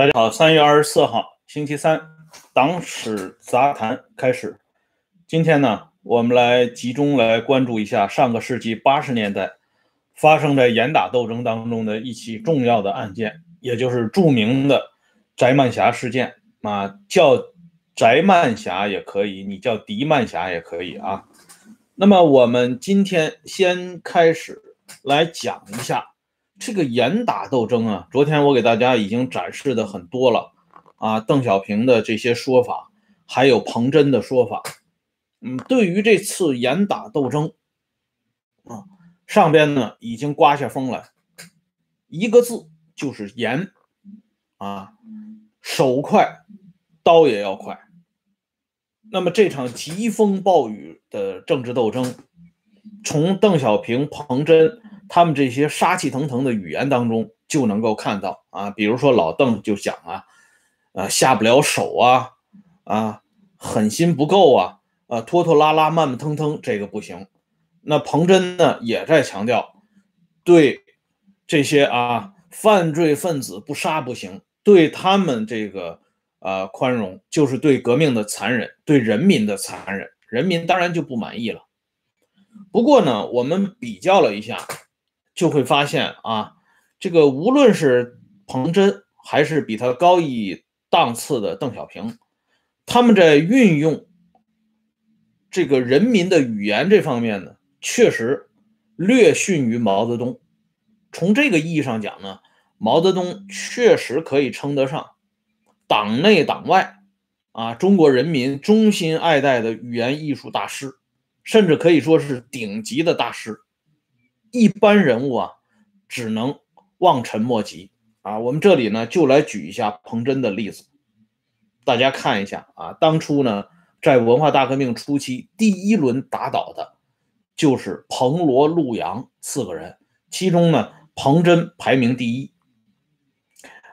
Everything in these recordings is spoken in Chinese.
大家好，三月二十四号，星期三，党史杂谈开始。今天呢，我们来集中来关注一下上个世纪八十年代发生在严打斗争当中的一起重要的案件，也就是著名的翟曼霞事件啊，叫翟曼霞也可以，你叫狄曼霞也可以啊。那么我们今天先开始来讲一下。这个严打斗争啊，昨天我给大家已经展示的很多了啊，邓小平的这些说法，还有彭真的说法。嗯，对于这次严打斗争啊，上边呢已经刮下风来，一个字就是严啊，手快，刀也要快。那么这场疾风暴雨的政治斗争，从邓小平、彭真。他们这些杀气腾腾的语言当中就能够看到啊，比如说老邓就讲啊，啊下不了手啊，啊狠心不够啊，啊拖拖拉拉慢慢腾腾这个不行。那彭真呢也在强调，对这些啊犯罪分子不杀不行，对他们这个啊宽容就是对革命的残忍，对人民的残忍，人民当然就不满意了。不过呢，我们比较了一下。就会发现啊，这个无论是彭真还是比他高一档次的邓小平，他们在运用这个人民的语言这方面呢，确实略逊于毛泽东。从这个意义上讲呢，毛泽东确实可以称得上党内党外啊中国人民衷心爱戴的语言艺术大师，甚至可以说是顶级的大师。一般人物啊，只能望尘莫及啊。我们这里呢，就来举一下彭真的例子，大家看一下啊。当初呢，在文化大革命初期，第一轮打倒的，就是彭罗陆杨四个人，其中呢，彭真排名第一。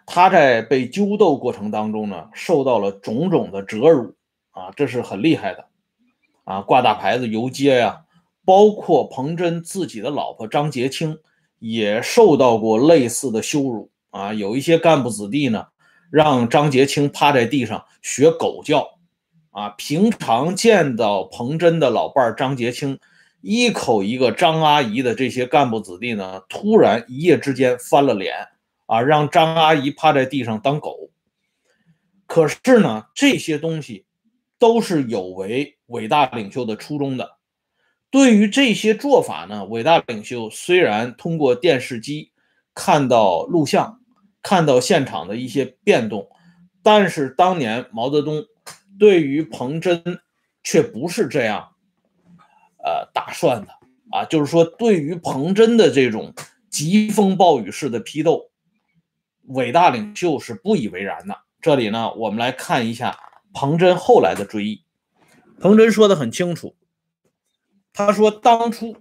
他在被纠斗过程当中呢，受到了种种的折辱啊，这是很厉害的啊，挂大牌子游街呀。包括彭真自己的老婆张洁清也受到过类似的羞辱啊！有一些干部子弟呢，让张洁清趴在地上学狗叫啊！平常见到彭真的老伴张洁清一口一个张阿姨的这些干部子弟呢，突然一夜之间翻了脸啊，让张阿姨趴在地上当狗。可是呢，这些东西都是有违伟大领袖的初衷的。对于这些做法呢，伟大领袖虽然通过电视机看到录像，看到现场的一些变动，但是当年毛泽东对于彭真却不是这样，呃，打算的啊，就是说对于彭真的这种疾风暴雨式的批斗，伟大领袖是不以为然的。这里呢，我们来看一下彭真后来的追忆。彭真说的很清楚。他说：“当初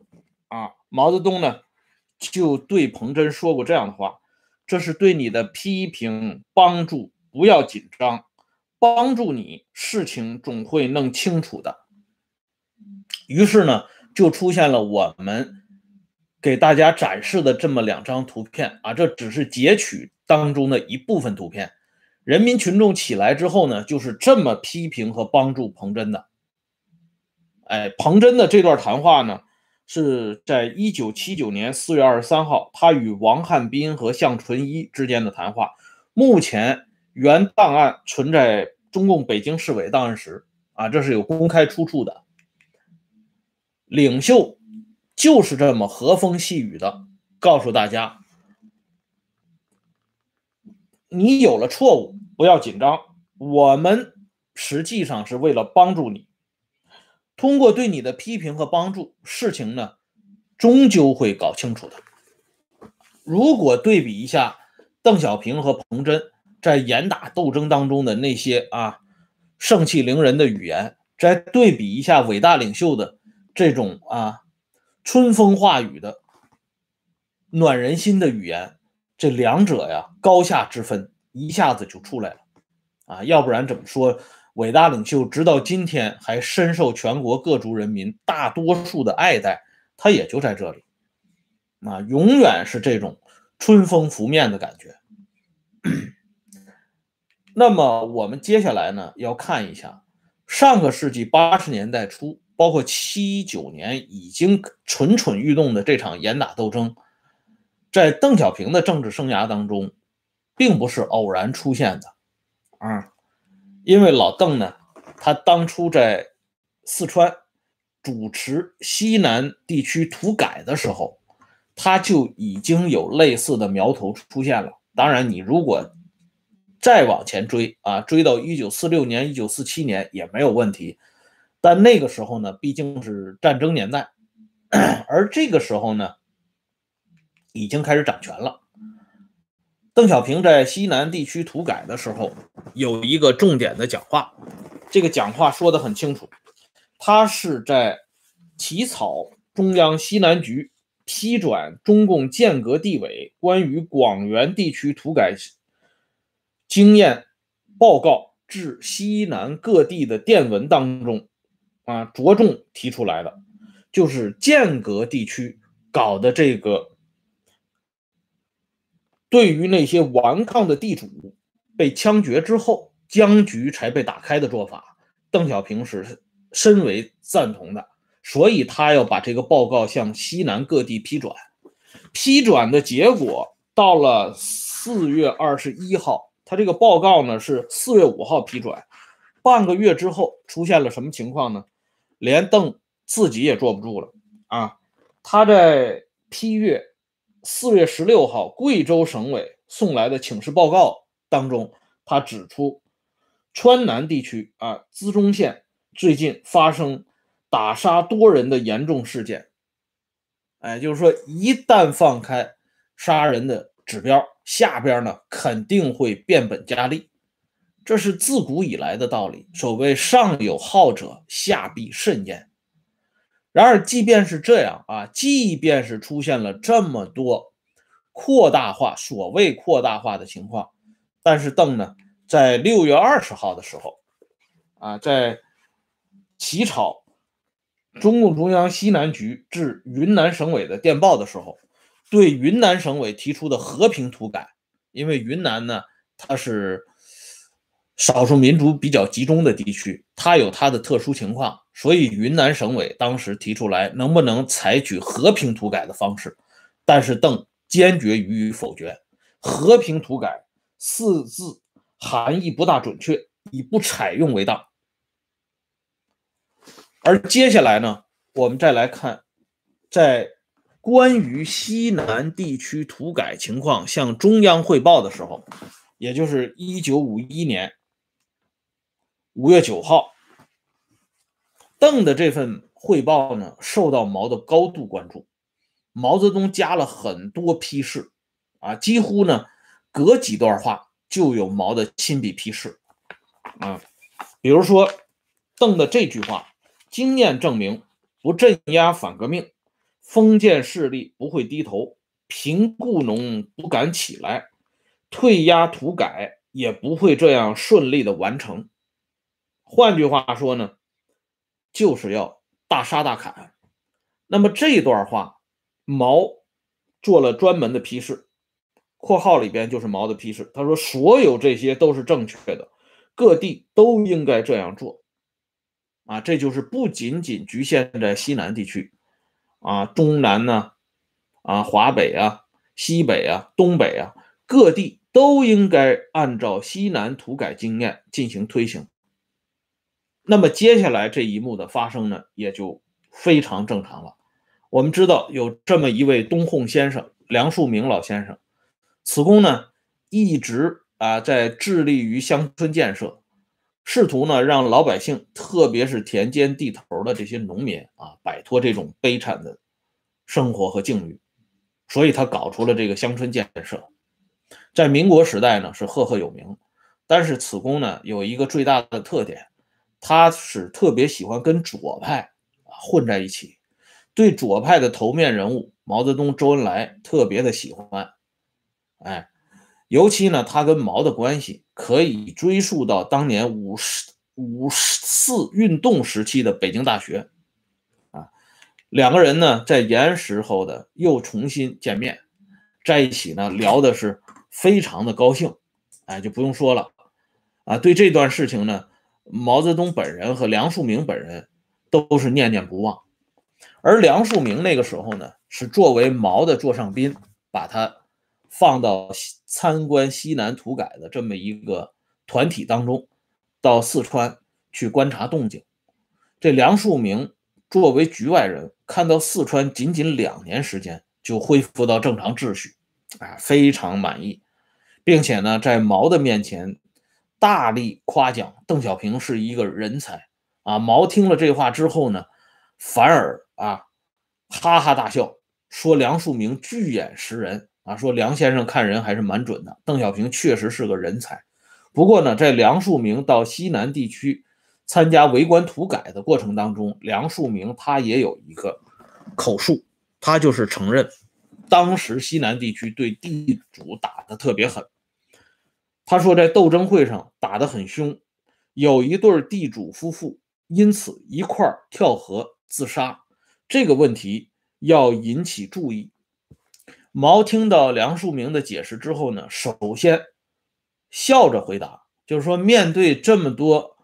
啊，毛泽东呢就对彭真说过这样的话，这是对你的批评帮助，不要紧张，帮助你事情总会弄清楚的。”于是呢，就出现了我们给大家展示的这么两张图片啊，这只是截取当中的一部分图片。人民群众起来之后呢，就是这么批评和帮助彭真的。哎，彭真的这段谈话呢，是在一九七九年四月二十三号，他与王汉斌和向纯一之间的谈话。目前原档案存在中共北京市委档案室啊，这是有公开出处的。领袖就是这么和风细雨的告诉大家：你有了错误，不要紧张，我们实际上是为了帮助你。通过对你的批评和帮助，事情呢，终究会搞清楚的。如果对比一下邓小平和彭真在严打斗争当中的那些啊盛气凌人的语言，再对比一下伟大领袖的这种啊春风化雨的暖人心的语言，这两者呀高下之分一下子就出来了啊！要不然怎么说？伟大领袖直到今天还深受全国各族人民大多数的爱戴，他也就在这里，啊，永远是这种春风拂面的感觉。那么我们接下来呢，要看一下上个世纪八十年代初，包括七九年已经蠢蠢欲动的这场严打斗争，在邓小平的政治生涯当中，并不是偶然出现的啊。因为老邓呢，他当初在四川主持西南地区土改的时候，他就已经有类似的苗头出现了。当然，你如果再往前追啊，追到一九四六年、一九四七年也没有问题。但那个时候呢，毕竟是战争年代，而这个时候呢，已经开始掌权了。邓小平在西南地区土改的时候，有一个重点的讲话，这个讲话说的很清楚，他是在起草中央西南局批转中共建革地委关于广元地区土改。经验报告至西南各地的电文当中，啊，着重提出来的，就是间隔地区搞的这个，对于那些顽抗的地主被枪决之后，僵局才被打开的做法，邓小平是深为赞同的，所以他要把这个报告向西南各地批转。批转的结果到了四月二十一号。他这个报告呢是四月五号批转，半个月之后出现了什么情况呢？连邓自己也坐不住了啊！他在批阅四月十六号贵州省委送来的请示报告当中，他指出，川南地区啊，资中县最近发生打杀多人的严重事件，哎，就是说一旦放开杀人的指标。下边呢肯定会变本加厉，这是自古以来的道理。所谓上有好者，下必甚焉。然而，即便是这样啊，即便是出现了这么多扩大化、所谓扩大化的情况，但是邓呢，在六月二十号的时候，啊，在起草中共中央西南局致云南省委的电报的时候。对云南省委提出的和平土改，因为云南呢，它是少数民族比较集中的地区，它有它的特殊情况，所以云南省委当时提出来能不能采取和平土改的方式，但是邓坚决予以否决。和平土改四字含义不大准确，以不采用为当。而接下来呢，我们再来看，在。关于西南地区土改情况向中央汇报的时候，也就是一九五一年五月九号，邓的这份汇报呢，受到毛的高度关注。毛泽东加了很多批示，啊，几乎呢隔几段话就有毛的亲笔批示，啊，比如说邓的这句话：“经验证明，不镇压反革命。”封建势力不会低头，贫雇农不敢起来，退压土改也不会这样顺利的完成。换句话说呢，就是要大杀大砍。那么这段话，毛做了专门的批示，括号里边就是毛的批示。他说，所有这些都是正确的，各地都应该这样做。啊，这就是不仅仅局限在西南地区。啊，中南呢，啊，华北啊，西北啊，东北啊，各地都应该按照西南土改经验进行推行。那么接下来这一幕的发生呢，也就非常正常了。我们知道有这么一位东洪先生，梁漱溟老先生，此公呢一直啊在致力于乡村建设。试图呢让老百姓，特别是田间地头的这些农民啊，摆脱这种悲惨的生活和境遇，所以他搞出了这个乡村建设，在民国时代呢是赫赫有名。但是此公呢有一个最大的特点，他是特别喜欢跟左派混在一起，对左派的头面人物毛泽东、周恩来特别的喜欢，哎。尤其呢，他跟毛的关系可以追溯到当年五十五十四运动时期的北京大学，啊，两个人呢在延安时候的又重新见面，在一起呢聊的是非常的高兴，哎，就不用说了。啊，对这段事情呢，毛泽东本人和梁漱溟本人都是念念不忘。而梁漱溟那个时候呢，是作为毛的座上宾，把他放到参观西南土改的这么一个团体当中，到四川去观察动静。这梁漱溟作为局外人，看到四川仅仅两年时间就恢复到正常秩序，啊，非常满意，并且呢，在毛的面前。大力夸奖邓小平是一个人才啊！毛听了这话之后呢，反而啊哈哈大笑，说梁漱溟巨眼识人啊，说梁先生看人还是蛮准的。邓小平确实是个人才。不过呢，在梁漱溟到西南地区参加围官土改的过程当中，梁漱溟他也有一个口述，他就是承认当时西南地区对地主打的特别狠。他说，在斗争会上打得很凶，有一对地主夫妇因此一块跳河自杀。这个问题要引起注意。毛听到梁漱溟的解释之后呢，首先笑着回答，就是说，面对这么多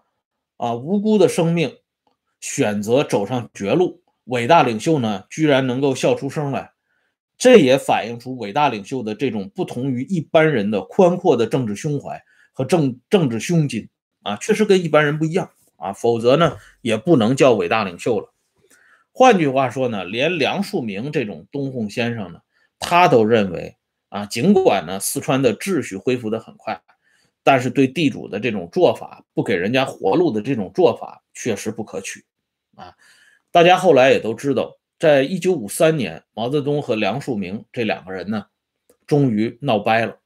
啊无辜的生命，选择走上绝路，伟大领袖呢，居然能够笑出声来。这也反映出伟大领袖的这种不同于一般人的宽阔的政治胸怀和政政治胸襟啊，确实跟一般人不一样啊，否则呢也不能叫伟大领袖了。换句话说呢，连梁漱溟这种东烘先生呢，他都认为啊，尽管呢四川的秩序恢复的很快，但是对地主的这种做法，不给人家活路的这种做法，确实不可取啊。大家后来也都知道。在一九五三年，毛泽东和梁漱溟这两个人呢，终于闹掰了。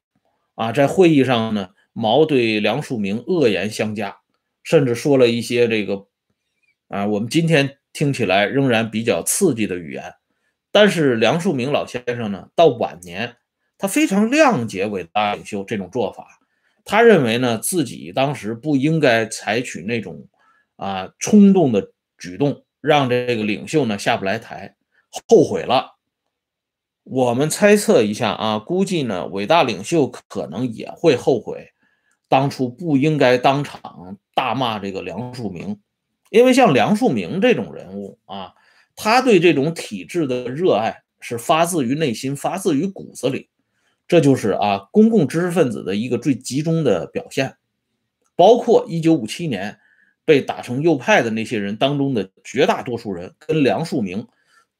啊，在会议上呢，毛对梁漱溟恶言相加，甚至说了一些这个，啊，我们今天听起来仍然比较刺激的语言。但是梁漱溟老先生呢，到晚年，他非常谅解伟大领袖这种做法，他认为呢，自己当时不应该采取那种啊冲动的举动。让这个领袖呢下不来台，后悔了。我们猜测一下啊，估计呢伟大领袖可能也会后悔，当初不应该当场大骂这个梁漱溟，因为像梁漱溟这种人物啊，他对这种体制的热爱是发自于内心，发自于骨子里，这就是啊公共知识分子的一个最集中的表现，包括一九五七年。被打成右派的那些人当中的绝大多数人，跟梁漱溟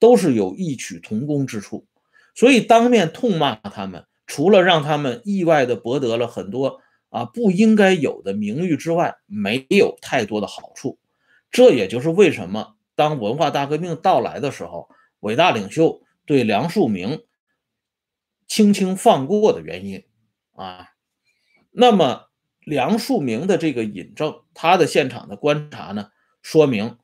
都是有异曲同工之处，所以当面痛骂他们，除了让他们意外的博得了很多啊不应该有的名誉之外，没有太多的好处。这也就是为什么当文化大革命到来的时候，伟大领袖对梁漱溟轻轻放过的原因啊。那么。梁漱溟的这个引证，他的现场的观察呢，说明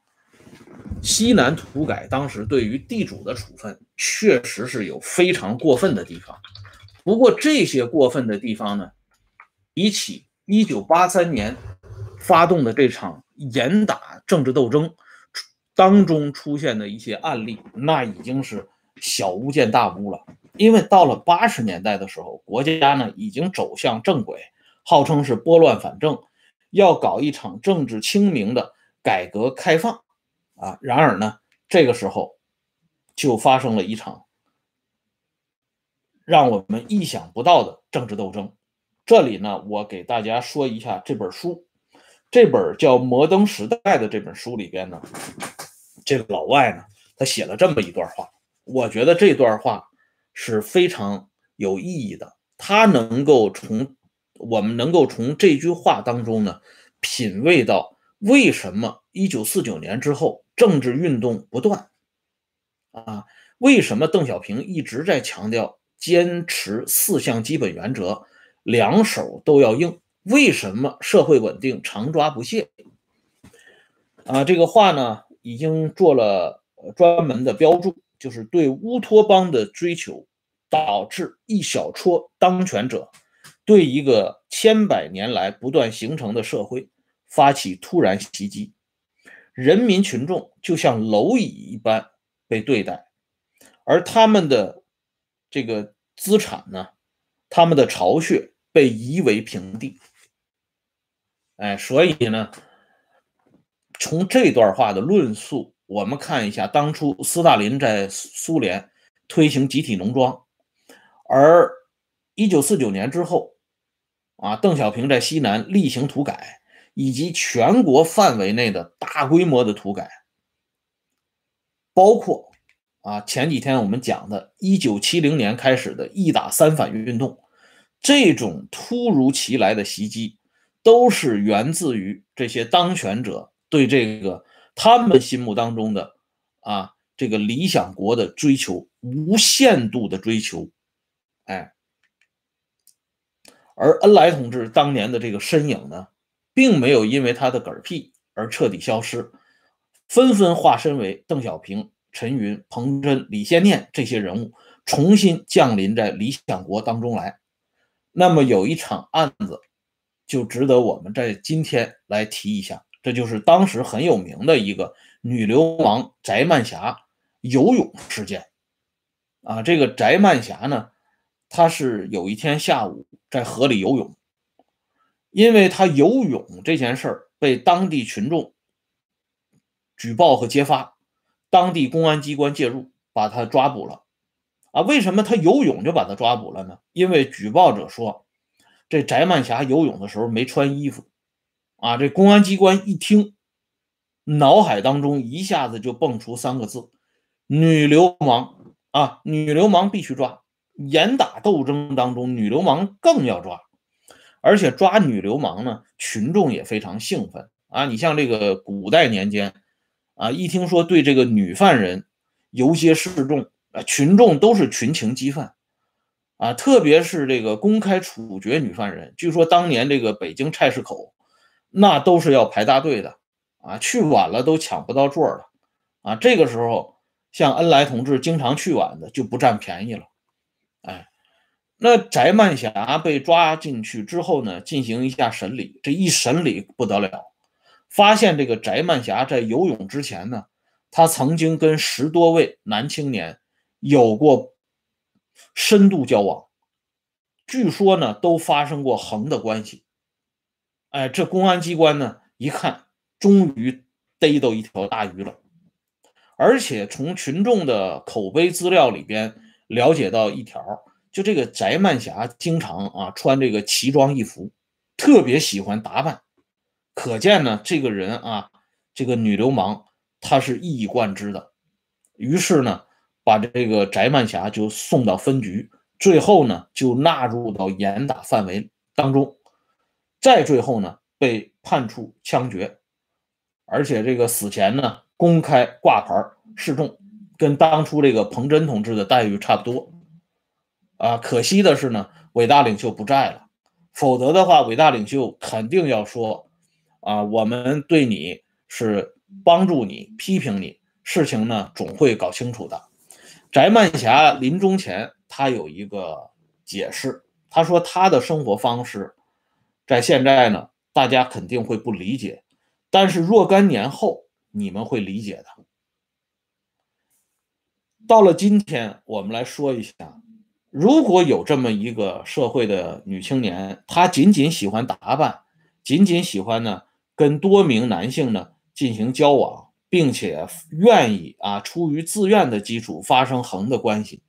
西南土改当时对于地主的处分确实是有非常过分的地方。不过这些过分的地方呢，比起1983年发动的这场严打政治斗争当中出现的一些案例，那已经是小巫见大巫了。因为到了80年代的时候，国家呢已经走向正轨。号称是拨乱反正，要搞一场政治清明的改革开放啊！然而呢，这个时候就发生了一场让我们意想不到的政治斗争。这里呢，我给大家说一下这本书，这本叫《摩登时代》的这本书里边呢，这个老外呢，他写了这么一段话，我觉得这段话是非常有意义的，他能够从。我们能够从这句话当中呢，品味到为什么一九四九年之后政治运动不断啊？为什么邓小平一直在强调坚持四项基本原则，两手都要硬？为什么社会稳定常抓不懈？啊，这个话呢，已经做了专门的标注，就是对乌托邦的追求，导致一小撮当权者。对一个千百年来不断形成的社会发起突然袭击，人民群众就像蝼蚁一般被对待，而他们的这个资产呢，他们的巢穴被夷为平地。哎，所以呢，从这段话的论述，我们看一下当初斯大林在苏联推行集体农庄，而一九四九年之后，啊，邓小平在西南例行土改，以及全国范围内的大规模的土改，包括啊前几天我们讲的1970年开始的一打三反运动，这种突如其来的袭击。都是源自于这些当权者对这个他们心目当中的啊这个理想国的追求，无限度的追求，哎，而恩来同志当年的这个身影呢，并没有因为他的嗝屁而彻底消失，纷纷化身为邓小平、陈云、彭真、李先念这些人物，重新降临在理想国当中来。那么有一场案子。就值得我们在今天来提一下，这就是当时很有名的一个女流氓翟曼霞游泳事件。啊，这个翟曼霞呢，他是有一天下午在河里游泳，因为他游泳这件事儿被当地群众举报和揭发，当地公安机关介入，把他抓捕了。啊，为什么他游泳就把他抓捕了呢？因为举报者说。这翟曼霞游泳的时候没穿衣服，啊，这公安机关一听，脑海当中一下子就蹦出三个字：女流氓啊！女流氓必须抓，严打斗争当中，女流氓更要抓，而且抓女流氓呢，群众也非常兴奋啊！你像这个古代年间，啊，一听说对这个女犯人游街示众，啊，群众都是群情激愤。啊，特别是这个公开处决女犯人，据说当年这个北京菜市口，那都是要排大队的啊，去晚了都抢不到座了啊。这个时候，像恩来同志经常去晚的就不占便宜了。哎，那翟曼霞被抓进去之后呢，进行一下审理，这一审理不得了，发现这个翟曼霞在游泳之前呢，她曾经跟十多位男青年有过。深度交往，据说呢都发生过横的关系。哎，这公安机关呢一看，终于逮到一条大鱼了。而且从群众的口碑资料里边了解到一条，就这个翟曼霞经常啊穿这个奇装异服，特别喜欢打扮，可见呢这个人啊这个女流氓她是一以贯之的。于是呢。把这个翟曼霞就送到分局，最后呢就纳入到严打范围当中，再最后呢被判处枪决，而且这个死前呢公开挂牌示众，跟当初这个彭真同志的待遇差不多。啊，可惜的是呢，伟大领袖不在了，否则的话，伟大领袖肯定要说，啊，我们对你是帮助你、批评你，事情呢总会搞清楚的。翟曼霞临终前，他有一个解释。他说：“他的生活方式，在现在呢，大家肯定会不理解，但是若干年后，你们会理解的。”到了今天，我们来说一下，如果有这么一个社会的女青年，她仅仅喜欢打扮，仅仅喜欢呢跟多名男性呢进行交往。并且愿意啊，出于自愿的基础发生横的关系，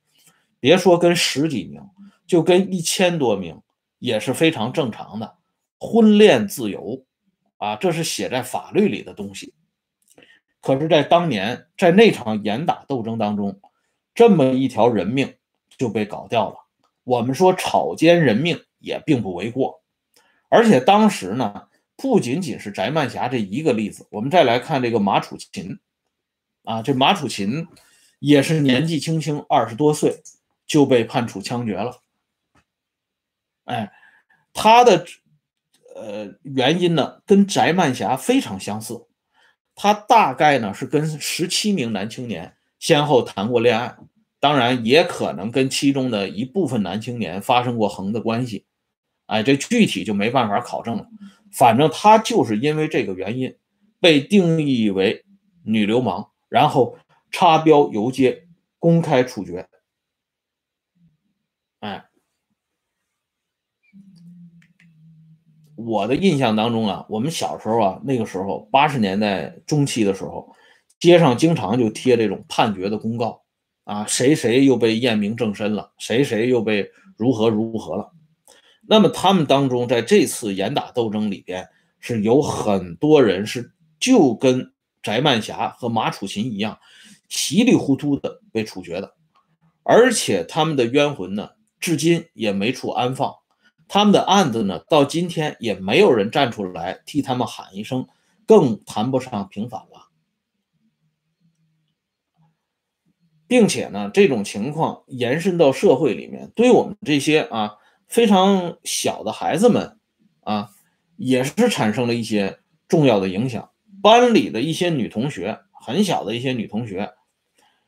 别说跟十几名，就跟一千多名也是非常正常的。婚恋自由啊，这是写在法律里的东西。可是，在当年，在那场严打斗争当中，这么一条人命就被搞掉了。我们说草菅人命也并不为过，而且当时呢。不仅仅是翟曼霞这一个例子，我们再来看这个马楚琴，啊，这马楚琴也是年纪轻轻二十多岁就被判处枪决了。哎，他的呃原因呢跟翟曼霞非常相似，他大概呢是跟十七名男青年先后谈过恋爱，当然也可能跟其中的一部分男青年发生过横的关系，哎，这具体就没办法考证了。反正他就是因为这个原因，被定义为女流氓，然后插标游街，公开处决。哎，我的印象当中啊，我们小时候啊，那个时候八十年代中期的时候，街上经常就贴这种判决的公告啊，谁谁又被验明正身了，谁谁又被如何如何了。那么他们当中，在这次严打斗争里边，是有很多人是就跟翟曼霞和马楚琴一样，稀里糊涂的被处决的，而且他们的冤魂呢，至今也没处安放。他们的案子呢，到今天也没有人站出来替他们喊一声，更谈不上平反了。并且呢，这种情况延伸到社会里面，对我们这些啊非常小的孩子们啊，也是产生了一些重要的影响。班里的一些女同学，很小的一些女同学，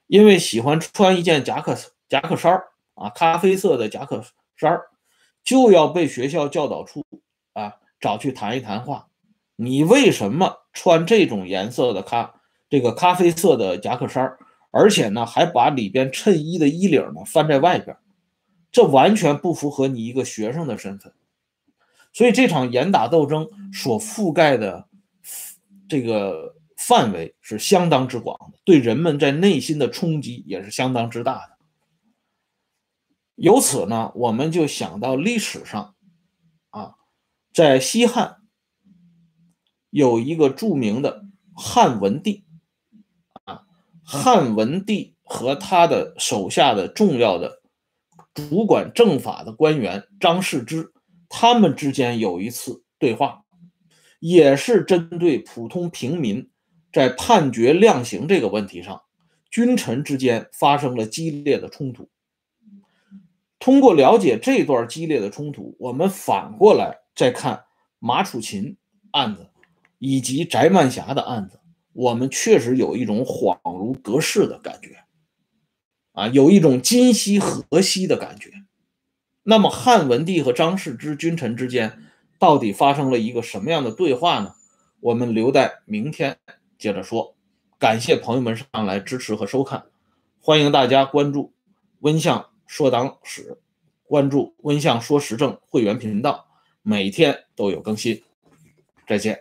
因为喜欢穿一件夹克夹克衫啊，咖啡色的夹克衫儿。就要被学校教导处啊找去谈一谈话，你为什么穿这种颜色的咖这个咖啡色的夹克衫而且呢还把里边衬衣的衣领呢翻在外边，这完全不符合你一个学生的身份。所以这场严打斗争所覆盖的这个范围是相当之广的，对人们在内心的冲击也是相当之大的。由此呢，我们就想到历史上，啊，在西汉有一个著名的汉文帝，啊，汉文帝和他的手下的重要的主管政法的官员张世之，他们之间有一次对话，也是针对普通平民在判决量刑这个问题上，君臣之间发生了激烈的冲突。通过了解这段激烈的冲突，我们反过来再看马楚琴案子以及翟曼霞的案子，我们确实有一种恍如隔世的感觉，啊，有一种今夕何夕的感觉。那么汉文帝和张世之君臣之间到底发生了一个什么样的对话呢？我们留待明天接着说。感谢朋友们上来支持和收看，欢迎大家关注温相。说党史，关注温相说时政会员频道，每天都有更新。再见。